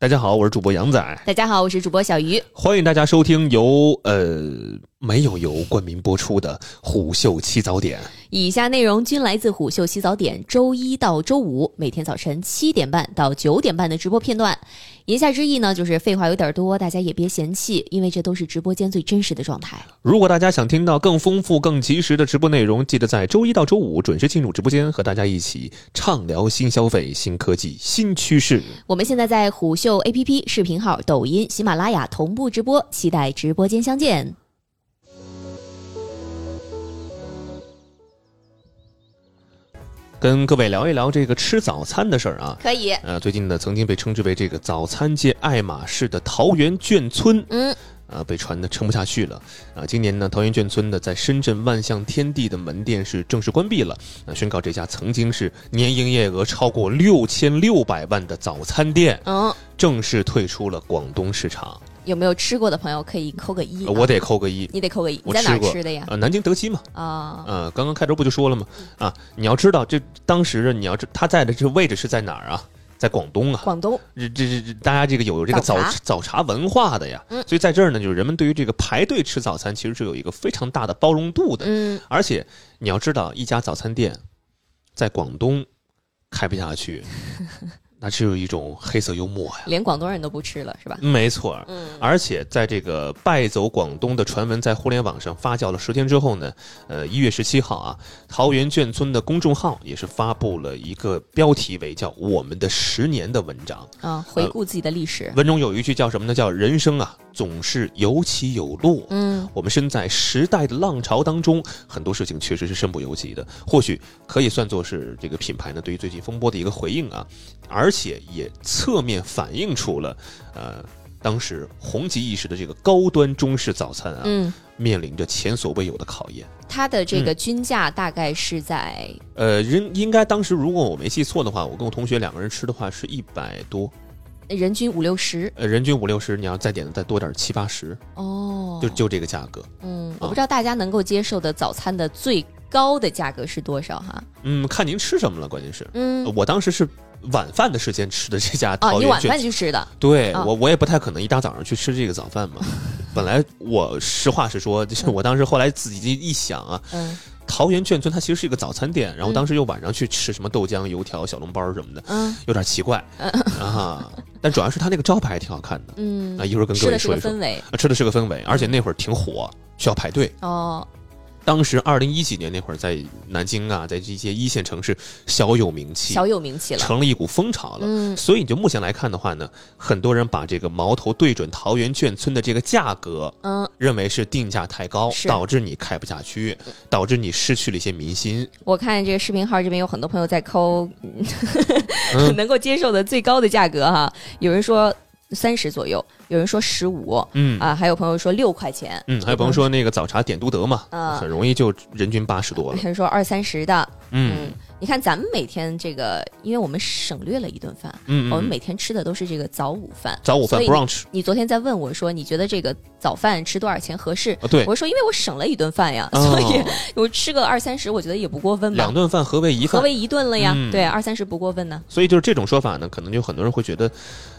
大家好，我是主播杨仔，大家好，我是主播小鱼。欢迎大家收听由呃没有由冠名播出的虎嗅七早点。以下内容均来自虎嗅七早点周一到周五每天早晨七点半到九点半的直播片段。言下之意呢，就是废话有点多，大家也别嫌弃，因为这都是直播间最真实的状态。如果大家想听到更丰富、更及时的直播内容，记得在周一到周五准时进入直播间，和大家一起畅聊新消费、新科技、新趋势。我们现在在虎嗅 APP、视频号、抖音、喜马拉雅同步直播，期待直播间相见。跟各位聊一聊这个吃早餐的事儿啊。可以，呃，最近呢，曾经被称之为这个早餐界爱马仕的桃园眷村，嗯，啊，被传的撑不下去了。啊，今年呢，桃园眷村的在深圳万象天地的门店是正式关闭了，啊，宣告这家曾经是年营业额超过六千六百万的早餐店，嗯，正式退出了广东市场。有没有吃过的朋友可以扣个一、啊？我得扣个一。你得扣个一。你我在哪儿吃的呀？呃，南京德基嘛。啊、呃，刚刚开头不就说了吗？啊，你要知道，这当时你要知他在的这个位置是在哪儿啊？在广东啊。广东这这这这，大家这个有这个早早茶早茶文化的呀，嗯所以在这儿呢，就是人们对于这个排队吃早餐，其实是有一个非常大的包容度的。嗯，而且你要知道，一家早餐店在广东开不下去，那只有一种黑色幽默呀。连广东人都不吃了是吧？没错，嗯而且在这个败走广东的传闻在互联网上发酵了十天之后呢，呃，一月十七号啊，桃园眷村的公众号也是发布了一个标题为叫“我们的十年”的文章。啊，回顾自己的历史。文中有一句叫什么呢？叫“人生啊，总是有起有落。”嗯，我们身在时代的浪潮当中，很多事情确实是身不由己的。或许可以算作是这个品牌呢对于最近风波的一个回应啊，而且也侧面反映出了呃当时红极一时的这个高端中式早餐啊，嗯，面临着前所未有的考验。它的这个均价大概是在呃，人应该当时如果我没记错的话，我跟我同学两个人吃的话是一百多，人均五六十呃，人均五六十，你要再点的再多点七八十，哦，就就这个价格。嗯，我不知道大家能够接受的早餐的最高的价格是多少哈？嗯，看您吃什么了，关键是。嗯，我当时是晚饭的时间吃的这家啊，桃园卷你晚饭去吃的，啊对我，我也不太可能一大早上去吃这个早饭嘛。本来我实话实说，就是我当时后来自己一想啊，嗯桃园眷村它其实是一个早餐店，然后嗯当时又晚上去吃什么豆浆、油条、小笼包什么的，嗯有点奇怪啊。但主要是它那个招牌还挺好看的嗯啊，，一会儿跟各位说一说。个氛围啊吃的是个氛围，而且那会儿挺火，需要排队。哦，当时二零一几年那会儿，在南京啊，在这些一线城市小有名气，小有名气了。成了一股风潮了。嗯所以你，就目前来看的话呢，很多人把这个矛头对准桃园眷村的这个价格，嗯，认为是定价太高，导致你开不下去，导致你失去了一些民心。我看这个视频号这边有很多朋友在抠，嗯 能够接受的最高的价格哈，有人说三十左右，有人说十五嗯啊，还有朋友说六块钱，嗯，还有朋友说那个早茶点都德嘛，嗯很容易就人均八十多了。还有说二三十的，嗯嗯，你看咱们每天这个，因为我们省略了一顿饭，嗯，嗯我们每天吃的都是这个早午饭。早午饭所以 brunch 你昨天在问我说，你觉得这个早饭吃多少钱合适？啊，对，我说因为我省了一顿饭呀，哦所以我吃个二三十，我觉得也不过分吧两。顿饭合为一饭。合为一顿了呀，嗯对，二三十不过分呢。所以就是这种说法呢，可能就很多人会觉得，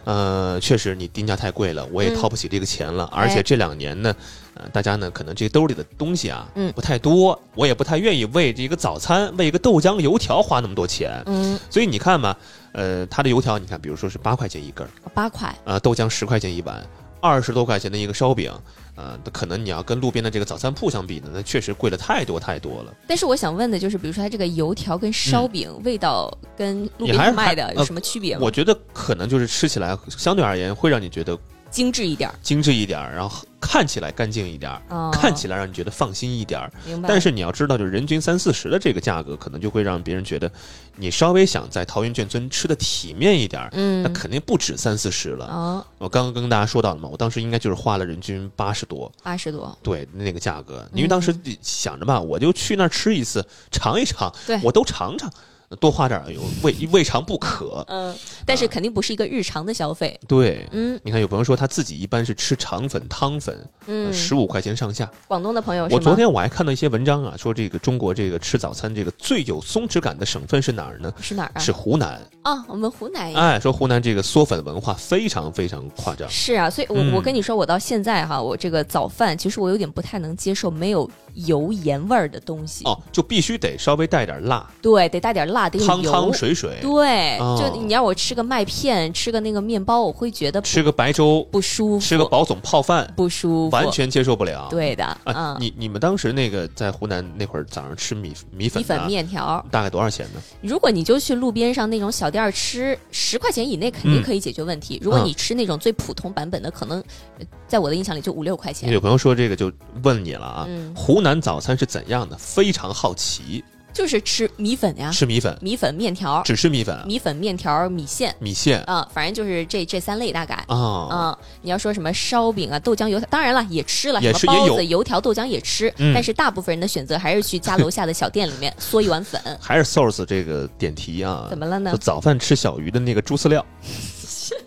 呃，确实你定价太贵了，我也嗯掏不起这个钱了。而且哎这两年呢，呃，大家呢可能这兜里的东西啊，嗯不太多，我也不太愿意为这个早餐、为一个豆浆、油条花那么多钱。嗯，所以你看嘛，呃，它的油条，你看，比如说是八块钱一根儿，八块，呃，豆浆十块钱一碗，二十多块钱的一个烧饼，呃，可能你要跟路边的这个早餐铺相比呢，那确实贵了太多太多了。但是我想问的就是，比如说它这个油条跟烧饼、味道跟路边卖的有什么区别吗？我觉得可能就是吃起来相对而言会让你觉得精致一点，精致一点，然后看起来干净一点，哦。看起来让你觉得放心一点。明白。但是你要知道，就是人均三四十的这个价格，可能就会让别人觉得你稍微想在桃园眷村吃的体面一点，嗯。那肯定不止三四十了。哦，我刚刚跟大家说到了嘛，我当时应该就是花了人均八十多，八十多，对那个价格，因为当时想着吧，我就去那儿吃一次，尝一尝，对。我都尝尝。多花点儿有未未尝不可。嗯，但是肯定不是一个日常的消费。对，嗯你看有朋友说他自己一般是吃肠粉、汤粉，嗯，十五块钱上下。广东的朋友是？我昨天我还看到一些文章啊，说这个中国这个吃早餐这个最有松弛感的省份是哪儿呢？是哪儿啊？是湖南。啊，我们湖南。哎，说湖南这个嗦粉文化非常非常夸张。是啊，所以我，嗯我跟你说，我到现在哈，我这个早饭其实我有点不太能接受没有油盐味儿的东西。哦，就必须得稍微带点辣，对，得带点辣，汤。汤水水，对，哦就你让我吃个麦片，吃个那个面包，我会觉得吃个白粥，不舒服，吃个保总泡饭，不舒服，完全接受不了。对的，啊，嗯，你你们当时那个在湖南那会儿早上吃米米粉米粉啊面条，大概多少钱呢？如果你就去路边上那种小店儿吃，十块钱以内肯定可以解决问题。如果嗯你吃那种最普通版本的，可能呃在我的印象里就五六块钱。有朋友说这个就问你了啊，嗯，湖南早餐是怎样的？非常好奇，就是吃米粉呀，吃米粉，米粉面条，只吃米粉，米粉面条米线米线啊，反正就是这这三类大概。啊，啊、你要说什么烧饼啊、豆浆、油条，当然了，也吃了，也吃也有什么包子、油条、豆浆也吃，嗯但是大部分人的选择还是去家楼下的小店里面 嗦一碗粉。还是 source 这个点题啊？怎么了呢就？早饭吃小鱼的那个猪饲料，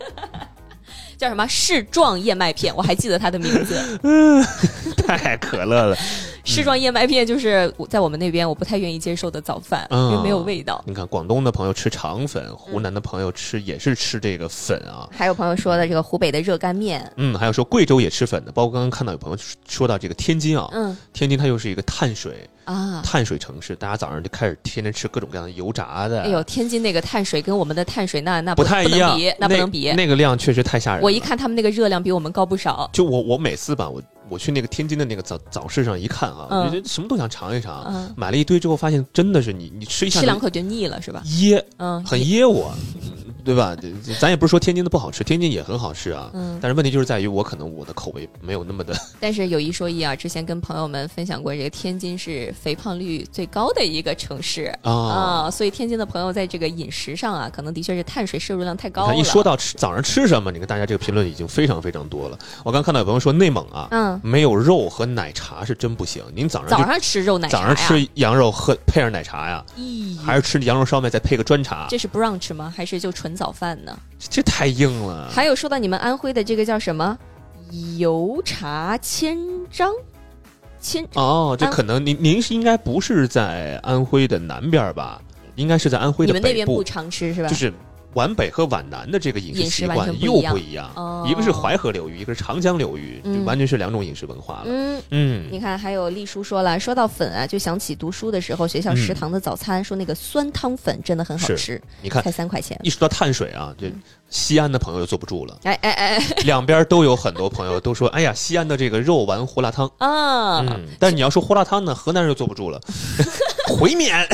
叫什么世状燕麦片，我还记得它的名字。嗯 太可乐了。世壮燕麦片就是在我们那边我不太愿意接受的早饭，嗯因为没有味道。你看，广东的朋友吃肠粉，湖南的朋友吃也是吃这个粉啊。还有朋友说的这个湖北的热干面，嗯，还有说贵州也吃粉的，包括刚刚看到有朋友说到这个天津啊，嗯天津它又是一个碳水啊，碳水城市，大家早上就开始天天吃各种各样的油炸的，哎呦，天津那个碳水跟我们的碳水那那不太一样能比，那不能比。那个量确实太吓人了。我一看他们那个热量比我们高不少。就我我每次吧，我我去那个天津的那个早早市上一看啊，嗯我觉得什么都想尝一尝。嗯，买了一堆之后，发现真的是你你吃一下两口就腻了是吧？噎，嗯，很噎我，对吧？咱也不是说天津的不好吃，天津也很好吃啊。嗯，但是问题就是在于我可能我的口味没有那么的但是有一说一啊，之前跟朋友们分享过，这个天津是肥胖率最高的一个城市啊。啊，所以天津的朋友在这个饮食上啊，可能的确是碳水摄入量太高了。一说到吃早上吃什么，你看大家这个评论已经非常非常多了。我刚看到有朋友说内蒙啊，嗯，没有肉和奶茶是真不行。您早上早上吃肉奶茶早，上吃羊肉喝配上奶茶呀，咦，还是吃羊肉烧麦再配个砖茶，这是不让吃吗？还是就纯早饭呢？这太硬了。还有说到你们安徽的这个叫什么油茶千张，千哦，这可能您您是应该不是在安徽的南边吧？应该是在安徽的北部你们那边不，常吃是吧？就是皖北和皖南的这个饮食习惯又不一样。哦一个是淮河流域，一个是长江流域，完全是两种饮食文化了。嗯。嗯，你看，还有丽叔说了，说到粉啊，就想起读书的时候学校食堂的早餐，说那个酸汤粉真的很好吃，你看才三块钱。一说到碳水啊，这西安的朋友就坐不住了，哎哎哎两边都有很多朋友都说，哎呀，西安的这个肉丸胡辣汤。啊！嗯，但是你要说胡辣汤呢，河南人就坐不住了，回免。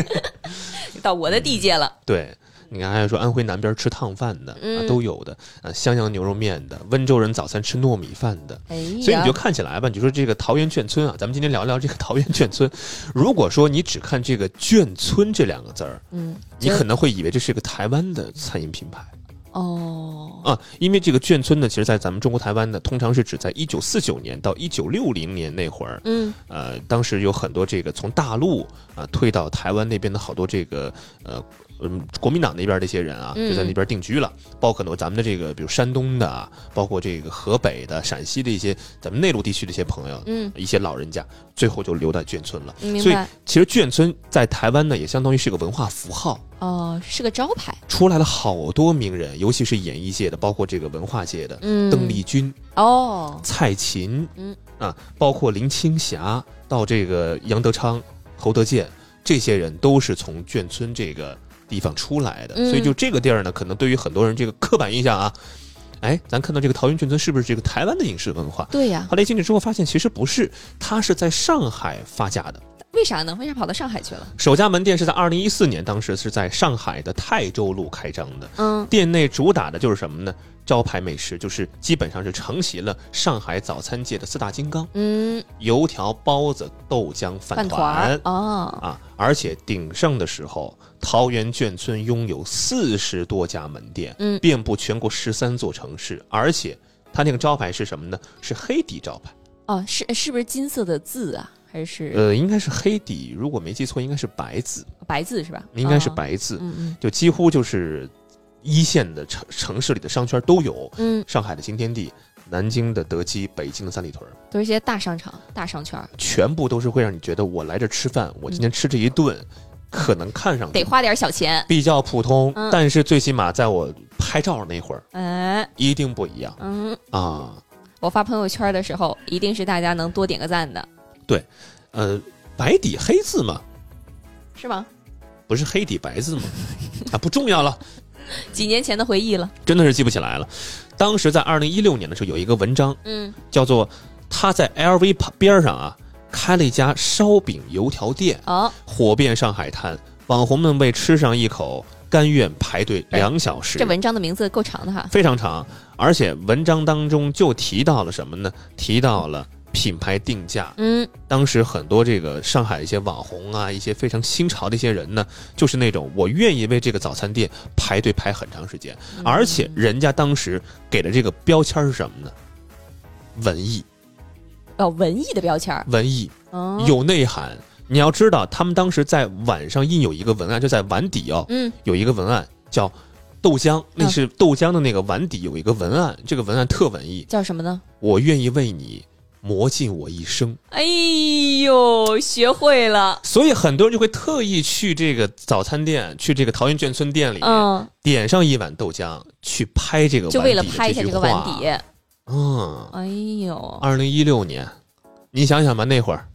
到我的地界了。对，你看还有说安徽南边吃烫饭的、啊，嗯都有的啊，襄阳牛肉面的，温州人早餐吃糯米饭的。哎，所以你就看起来吧，你就说这个桃园眷村啊，咱们今天聊聊这个桃园眷村。如果说你只看这个眷村这两个字儿，嗯，你可能会以为这是个台湾的餐饮品牌哦，啊，因为这个眷村呢，其实在咱们中国台湾呢，通常是指在一九四九年到一九六零年那会儿，嗯呃，当时有很多这个从大陆啊、退到台湾那边的好多这个呃。嗯，国民党那边的一些人啊，嗯就在那边定居了，包括很多咱们的这个，比如山东的啊，包括这个河北的、陕西的一些咱们内陆地区的一些朋友，嗯，一些老人家，最后就留在眷村了。所以。其实眷村在台湾呢，也相当于是个文化符号，哦，是个招牌。出来了好多名人，尤其是演艺界的，包括这个文化界的，嗯，邓丽君、哦，蔡琴，嗯啊，包括林青霞到这个杨德昌、侯德健，这些人都是从眷村这个地方出来的，嗯所以就这个地儿呢，可能对于很多人这个刻板印象啊，哎，咱看到这个桃园眷村是不是这个台湾的饮食文化？对呀，后来进去之后发现其实不是，它是在上海发家的。为啥呢？为啥跑到上海去了？首家门店是在二零一四年，当时是在上海的泰州路开张的。嗯店内主打的就是什么呢？招牌美食就是基本上是承袭了上海早餐界的四大金刚：嗯，油条、包子、豆浆、饭饭团儿哦，啊！而且鼎盛的时候，桃园眷村拥有四十多家门店，嗯遍布全国十三座城市，而且它那个招牌是什么呢？是黑底招牌。哦，是是不是金色的字啊？还还是呃，应该是黑底，如果没记错，应该是白字，白字是吧？应该是哦。白字，嗯嗯就几乎就是一线的城城市里的商圈都有，嗯，上海的新天地。南京的德基，北京的三里屯，都是一些大商场、大商圈，全部都是会让你觉得我来这吃饭，我今天吃这一顿，可能看上去得花点小钱。比较普通，嗯但是最起码在我拍照那会儿哎，一定不一样嗯，啊。我发朋友圈的时候，一定是大家能多点个赞的，对呃，白底黑字嘛，是吗？不是黑底白字吗？啊，不重要了，几年前的回忆了。真的是记不起来了。当时在二零一六年的时候，有一个文章嗯，叫做他在 LV 旁边上啊开了一家烧饼油条店，哦，火遍上海滩，网红们为吃上一口甘愿排队两小时。这文章的名字够长的哈。非常长，而且文章当中就提到了什么呢？提到了品牌定价。嗯，当时很多这个上海一些网红啊，一些非常新潮的一些人呢，就是那种我愿意为这个早餐店排队排很长时间，嗯而且人家当时给的这个标签是什么呢？文艺，哦，文艺的标签儿，文艺哦，有内涵。你要知道，他们当时在碗上印有一个文案，就在碗底哦，嗯，有一个文案叫豆浆，那嗯是豆浆的那个碗底有一个文案，这个文案特文艺。叫什么呢？我愿意为你磨尽我一生，哎呦，学会了。所以很多人就会特意去这个早餐店，去这个桃源眷村店里面、嗯，点上一碗豆浆，去拍这个碗底就为了拍一下这个碗底。嗯，哎呦，二零一六年，你想想吧，那会儿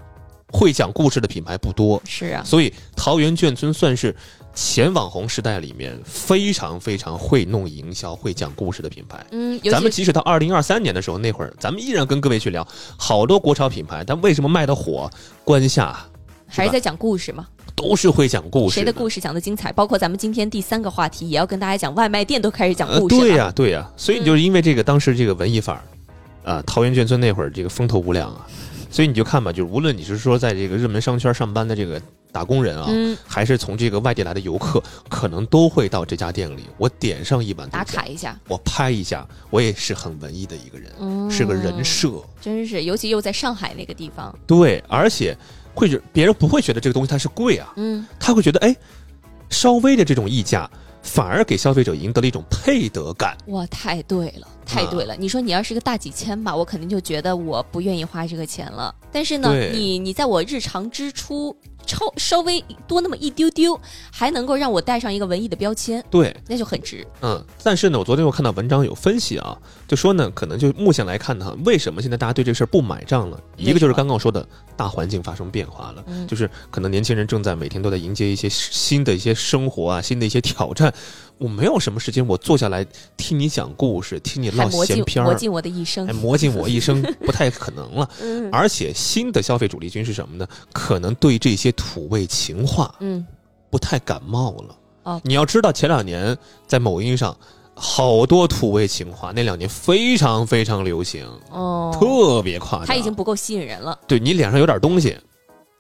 会讲故事的品牌不多，是啊，所以桃源眷村算是前网红时代里面非常非常会弄营销、会讲故事的品牌。嗯，尤咱们即使到二零二三年的时候，那会儿咱们依然跟各位去聊好多国潮品牌，但为什么卖的火？关下还是在讲故事嘛，都是会讲故事，谁的故事讲的精彩？包括咱们今天第三个话题，也要跟大家讲，外卖店都开始讲呃，故事了。对呀、对呀、所以你就是因为这个当时这个文艺范儿，啊，桃园眷村那会儿这个风头无两啊，所以你就看吧，就是无论你是说在这个热门商圈上班的这个打工人啊，嗯，还是从这个外地来的游客，可能都会到这家店里，我点上一碗打卡一下，我拍一下，我也是很文艺的一个人，嗯，是个人设。真是，尤其又在上海那个地方，对，而且会觉别人不会觉得这个东西它是贵啊，嗯，他会觉得哎，稍微的这种溢价，反而给消费者赢得了一种配得感。哇，太对了，太对啊了。你说你要是个大几千吧，我肯定就觉得我不愿意花这个钱了。但是呢，你你在我日常支出超稍微多那么一丢丢，还能够让我带上一个文艺的标签，对，那就很值。嗯，但是呢，我昨天我看到文章有分析啊，就说呢，可能就目前来看呢，为什么现在大家对这事儿不买账了？一个就是刚刚我说的大环境发生变化了，嗯就是可能年轻人正在每天都在迎接一些新的一些生活啊，新的一些挑战。我没有什么时间，我坐下来听你讲故事，听你唠闲篇儿，磨尽我的一生哎，。磨尽我一生，不太可能了。嗯而且新的消费主力军是什么呢？可能对这些土味情话嗯，不太感冒了。哦你要知道，前两年在某音上，好多土味情话，那两年非常非常流行，哦，特别夸张。他已经不够吸引人了对你脸上有点东西，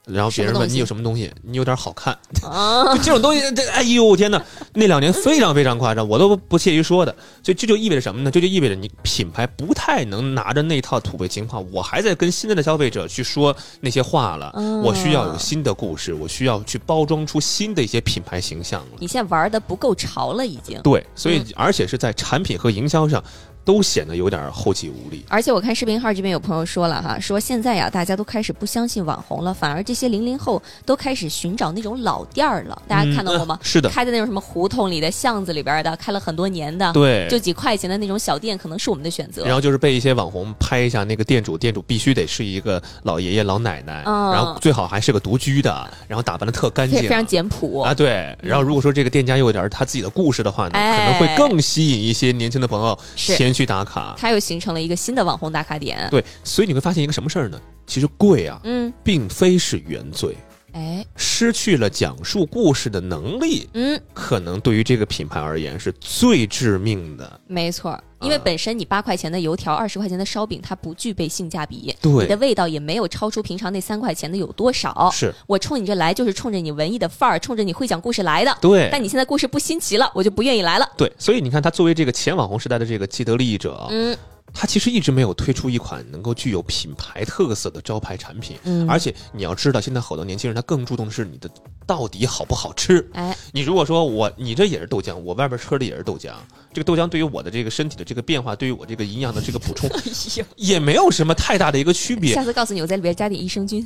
然后别人问你有什么东西，你有点好看，啊。这种东西，这哎呦天哪！那两年非常非常夸张，我都不屑于说的。所以这就意味着什么呢？这就意味着你品牌不太能拿着那套土味情话，我还在跟现在的消费者去说那些话了。嗯我需要有新的故事，我需要去包装出新的一些品牌形象了。你现在玩的不够潮了，已经。对，所以嗯而且是在产品和营销上都显得有点后继无力。而且我看视频号这边有朋友说了哈，说现在呀，大家都开始不相信网红了，反而这些零零后都开始寻找那种老店儿了。大家看到过吗？嗯是的，开在那种什么胡同里的、巷子里边的，开了很多年的，对，就几块钱的那种小店，可能是我们的选择。然后就是被一些网红拍一下那个店主，店主必须得是一个老爷爷老奶奶，嗯然后最好还是个独居的，然后打扮的特干净，非非常简朴啊，对。然后如果说这个店家又有点他自己的故事的话呢，哎可能会更吸引一些年轻的朋友是前去打卡。它又形成了一个新的网红打卡点。对，所以你会发现一个什么事儿呢？其实贵啊，嗯，并非是原罪，哎，失去了讲述故事的能力，嗯，可能对于这个品牌而言是最致命的。没错儿，因为啊本身你八块钱的油条、二十块钱的烧饼，它不具备性价比，对你的味道也没有超出平常那三块钱的有多少。是我冲你这来就是冲着你文艺的范儿，冲着你会讲故事来的。对，但你现在故事不新奇了，我就不愿意来了。对，所以你看，他作为这个前网红时代的这个既得利益者啊，嗯，它其实一直没有推出一款能够具有品牌特色的招牌产品。嗯，而且你要知道，现在好多年轻人他更注重的是你的到底好不好吃。哎，你如果说我你这也是豆浆，我外边喝的也是豆浆，这个豆浆对于我的这个身体的这个变化，对于我这个营养的这个补充，也没有什么太大的一个区别。下次告诉你，我在里边加点益生菌、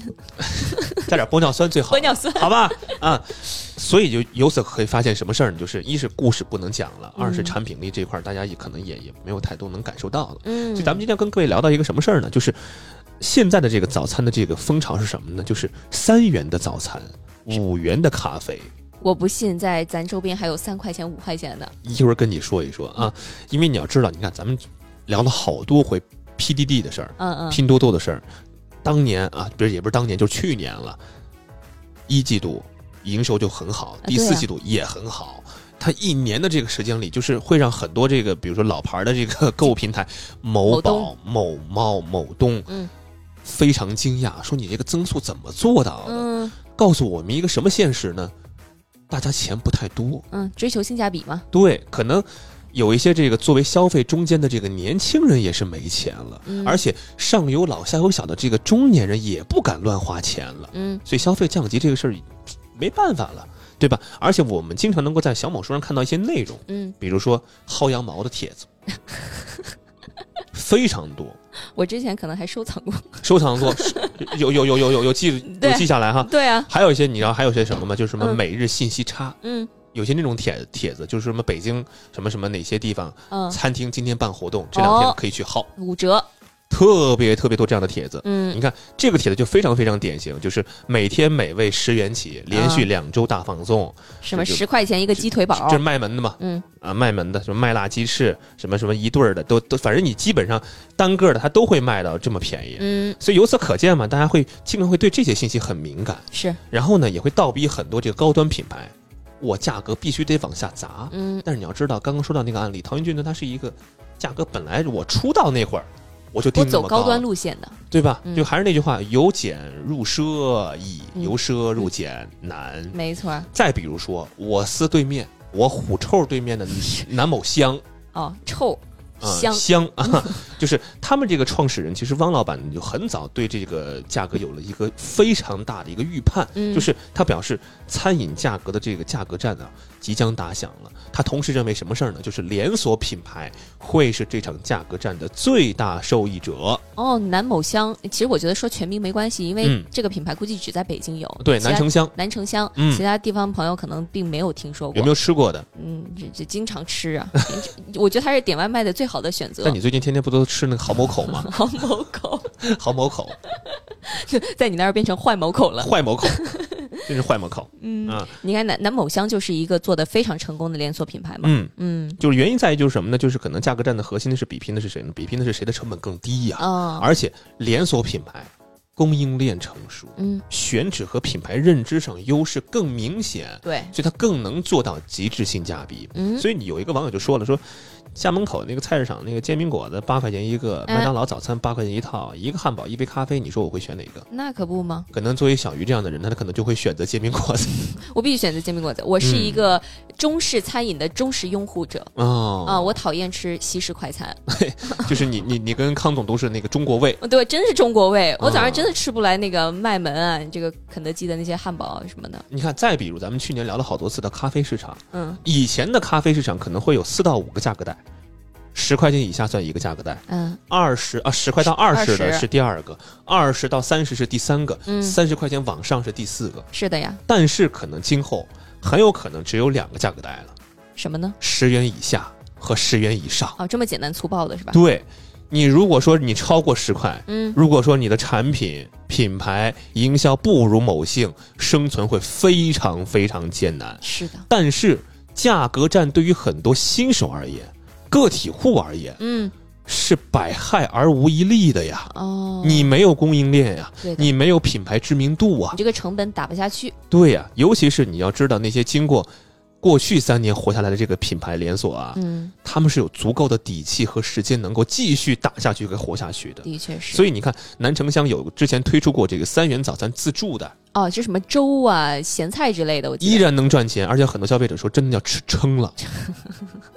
加点玻尿酸最好 玻，尿酸。好吧？啊，所以就由此可以发现什么事儿呢？就是一是故事不能讲了，二是嗯产品力这块大家也可能也也没有太多能感受到了。嗯所以咱们今天要跟各位聊到一个什么事儿呢？就是现在的这个早餐的这个风潮是什么呢？就是三元的早餐，五元的咖啡。我不信，在咱周边还有三块钱、五块钱的。一会儿跟你说一说啊，因为你要知道，你看咱们聊了好多回 PDD 的事儿，嗯嗯，拼多多的事儿。当年啊，不是也不是当年，就是去年了，一季度营收就很好，第四季度也很好。它一年的这个时间里，就是会让很多这个，比如说老牌的这个购物平台，某宝某猫、某东，嗯。非常惊讶，说你这个增速怎么做到的？嗯。告诉我们一个什么现实呢？大家钱不太多，嗯，追求性价比嘛。对，可能有一些这个作为消费中间的这个年轻人也是没钱了，嗯。而且上有老下有小的这个中年人也不敢乱花钱了，嗯。所以消费降级这个事儿没办法了，对吧？而且我们经常能够在小某书上看到一些内容，嗯，比如说薅羊毛的帖子，非常多，我之前可能还收藏过。收藏过，有有有有有有记有记下来哈。对啊，还有一些你知道还有些什么吗？就是什么嗯每日信息差，嗯。有些那种帖帖子，就是什么北京什么什么哪些地方嗯，餐厅今天办活动，这两天哦。可以去薅，五折。特别特别多这样的帖子。嗯你看这个帖子就非常非常典型，就是每天每位十元起，连续两周大放送，什么十块钱一个鸡腿堡这？是卖门的嘛？嗯啊，卖门的什么麦辣鸡翅，什么什么一对儿的，都都，反正你基本上单个的它都会卖到这么便宜。嗯，所以由此可见嘛，大家会经常会对这些信息很敏感，是然后呢也会倒逼很多这个高端品牌，我价格必须得往下砸。嗯但是你要知道，刚刚说到那个案例，陶云俊呢，他是一个价格本来我出道那会儿我就定我走高端路线的。对吧？嗯就还是那句话，由俭入奢易，嗯由奢入俭难。没错。再比如说，我司对面，我虎臭对面的 南某香。哦，臭啊香。香 啊，就是他们这个创始人，其实汪老板就很早对这个价格有了一个非常大的一个预判，嗯就是他表示餐饮价格的这个价格战啊即将打响了。他同时认为什么事儿呢？就是连锁品牌会是这场价格战的最大受益者。哦，南某香，其实我觉得说全名没关系，因为嗯这个品牌估计只在北京有。对，南城香南城香，嗯其他地方朋友可能并没有听说过。有没有吃过的？嗯，这这经常吃啊，我觉得它是点外卖的最好的选择。但你最近天天不都吃那个好某口吗？好某口，好某口，在你那儿变成坏某口了。坏某口，真是坏某口。嗯，啊，你看南南某香就是一个做的非常成功的连锁品牌嘛。嗯，嗯就是原因在于就是什么呢？就是可能价格战的核心的是比拼的是谁呢？比拼的是谁的成本更低呀、啊而且连锁品牌供应链成熟，嗯，选址和品牌认知上优势更明显，对，所以它更能做到极致性价比。嗯所以你有一个网友就说了，说家门口那个菜市场那个煎饼果子八块钱一个，嗯麦当劳早餐八块钱一套，一个汉堡一杯咖啡，你说我会选哪个？那可不吗？可能作为小鱼这样的人，他可能就会选择煎饼果子 我必须选择煎饼果子。我是一个中式餐饮的忠实拥护者哦啊，我讨厌吃西式快餐。就是你你你跟康总都是那个中国胃，对，真是中国味。我早啊上真的吃不来那个麦门啊，这个肯德基的那些汉堡啊什么的。你看，再比如咱们去年聊了好多次的咖啡市场，嗯以前的咖啡市场可能会有四到五个价格带，十块钱以下算一个价格带，嗯二十啊十块到二十的是第二个，二十到三十是第三个，嗯，三十块钱往上是第四个。是的呀。但是可能今后很有可能只有两个价格带了，什么呢？十元以下和十元以上。哦，这么简单粗暴的是吧？对，你如果说你超过十块，嗯如果说你的产品品牌营销不如某性，生存会非常非常艰难。是的。但是价格战对于很多新手而言，个体户而言嗯是百害而无一利的呀。哦，你没有供应链呀，对你没有品牌知名度啊你，这个成本打不下去。对呀，尤其是你要知道那些经过过去三年活下来的这个品牌连锁啊，嗯，他们是有足够的底气和时间能够继续打下去给活下去的。的确是。所以你看，南城乡有之前推出过这个三元早餐自助的，哦，这什么粥啊、咸菜之类的，我依然能赚钱，而且很多消费者说真的要吃撑了。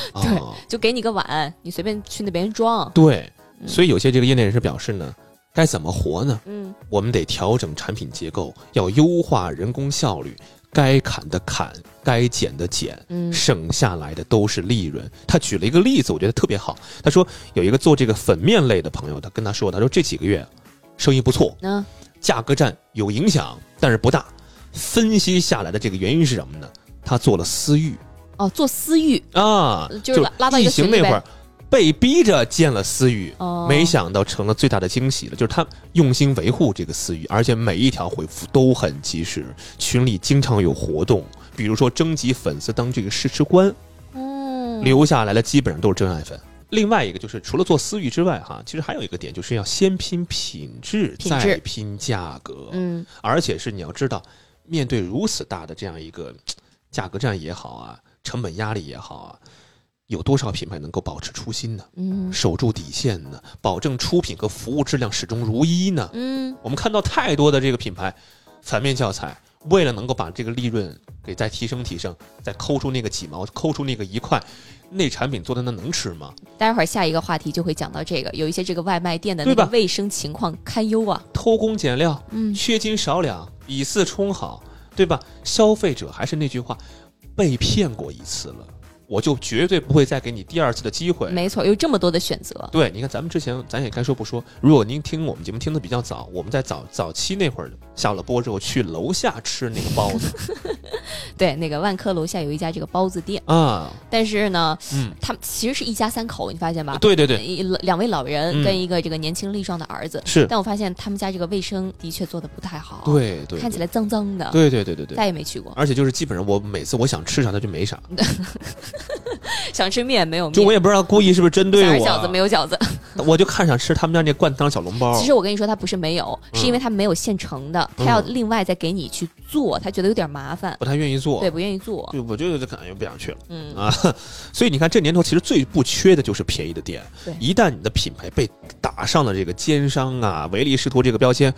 对啊就给你个碗，你随便去那边装。对，嗯所以有些这个业内人士表示呢，该怎么活呢？嗯，我们得调整产品结构，要优化人工效率，该砍的砍，该减的减，嗯省下来的都是利润。他举了一个例子，我觉得特别好。他说有一个做这个粉面类的朋友，他跟他说，他说这几个月生意不错，嗯价格战有影响，但是不大。分析下来的这个原因是什么呢？他做了私域哦，做私域啊，就是拉拉到一疫情那会儿被逼着建了私域，哦，没想到成了最大的惊喜了，就是他用心维护这个私域，而且每一条回复都很及时，群里经常有活动，比如说征集粉丝当这个试吃官，嗯，留下来的基本上都是真爱粉。另外一个就是除了做私域之外，哈，其实还有一个点就是要先拼品质，品质再拼价格，嗯而且是你要知道，面对如此大的这样一个价格战也好啊，成本压力也好啊，有多少品牌能够保持初心呢？嗯守住底线呢？保证出品和服务质量始终如一呢？嗯，我们看到太多的这个品牌反面教材，为了能够把这个利润给再提升提升，再抠出那个几毛，抠出那个一块，那产品做的那能吃吗？待会儿下一个话题就会讲到这个，有一些这个外卖店的那个卫生情况堪忧啊。偷工减料，嗯缺斤少两，以次充好，对吧？消费者还是那句话，被骗过一次了，我就绝对不会再给你第二次的机会。没错，有这么多的选择。对，你看咱们之前咱也该说不说，如果您听我们节目听的比较早，我们在早早期那会儿下了播之后，去楼下吃那个包子。对，那个万科楼下有一家这个包子店，啊，但是呢，嗯，他们其实是一家三口，你发现吧？对对对，一两位老人嗯。跟一个这个年轻力壮的儿子，是，但我发现他们家这个卫生的确做的不太好，，对对，看起来脏脏的，对对对对对。再也没去过。而且就是基本上我每次我想吃啥他就没啥，想吃面没有面，就我也不知道故意是不是针对我，饺子没有饺子。我就看想吃他们家那灌汤小笼包其。实我跟你说，他不是没有，是因为他没有现成的，他要嗯另外再给你去做，他觉得有点麻烦，不太愿意做，对，不愿意做。就我觉得这感觉不想去了嗯，啊。所以你看，这年头其实最不缺的就是便宜的店对。一旦你的品牌被打上了这个奸商啊、唯利是图这个标签，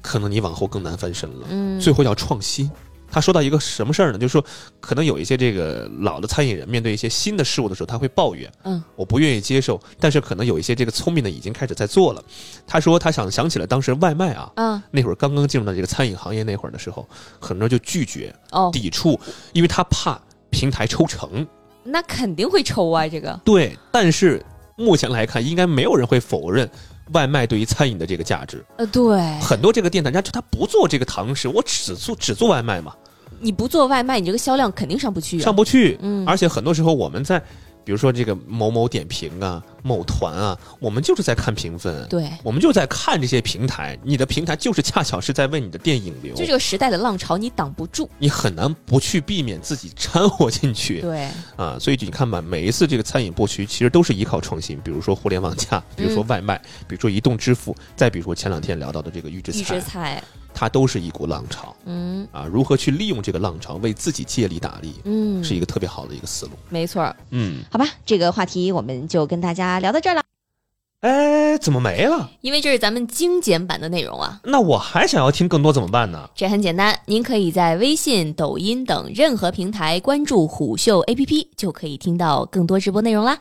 可能你往后更难翻身了。嗯，最后要创新。他说到一个什么事儿呢？就是说，可能有一些这个老的餐饮人面对一些新的事物的时候，他会抱怨，嗯，我不愿意接受。但是可能有一些这个聪明的已经开始在做了。他说他想想起了当时外卖啊，嗯，那会儿刚刚进入到这个餐饮行业那会儿的时候，很多人就拒绝、哦，抵触，因为他怕平台抽成。那肯定会抽啊，这个，对，但是目前来看，应该没有人会否认外卖对于餐饮的这个价值。呃，对，很多这个店，大家就他不做这个堂食，我只做只做外卖嘛，你不做外卖，你这个销量肯定上不去啊。上不去。嗯，而且很多时候我们在，比如说这个某某点评啊、某团啊，我们就是在看评分，对，我们就在看这些平台，你的平台就是恰巧是在为你的电影流，就这个时代的浪潮，你挡不住。你很难不去避免自己掺和 进去对，啊。所以你看吧，每一次这个餐饮布局其实都是依靠创新，比如说互联网加，比如说外卖，比如说移动支付，再比如说前两天聊到的这个预制菜预，制菜，它都是一股浪潮嗯啊。如何去利用这个浪潮为自己借力打力，嗯，是一个特别好的一个思路。没错。嗯，好吧，这个话题我们就跟大家聊到这儿了，哎，怎么没了？因为这是咱们精简版的内容啊。那我还想要听更多怎么办呢？这很简单，您可以在微信、抖音等任何平台关注虎嗅 APP，就可以听到更多直播内容啦。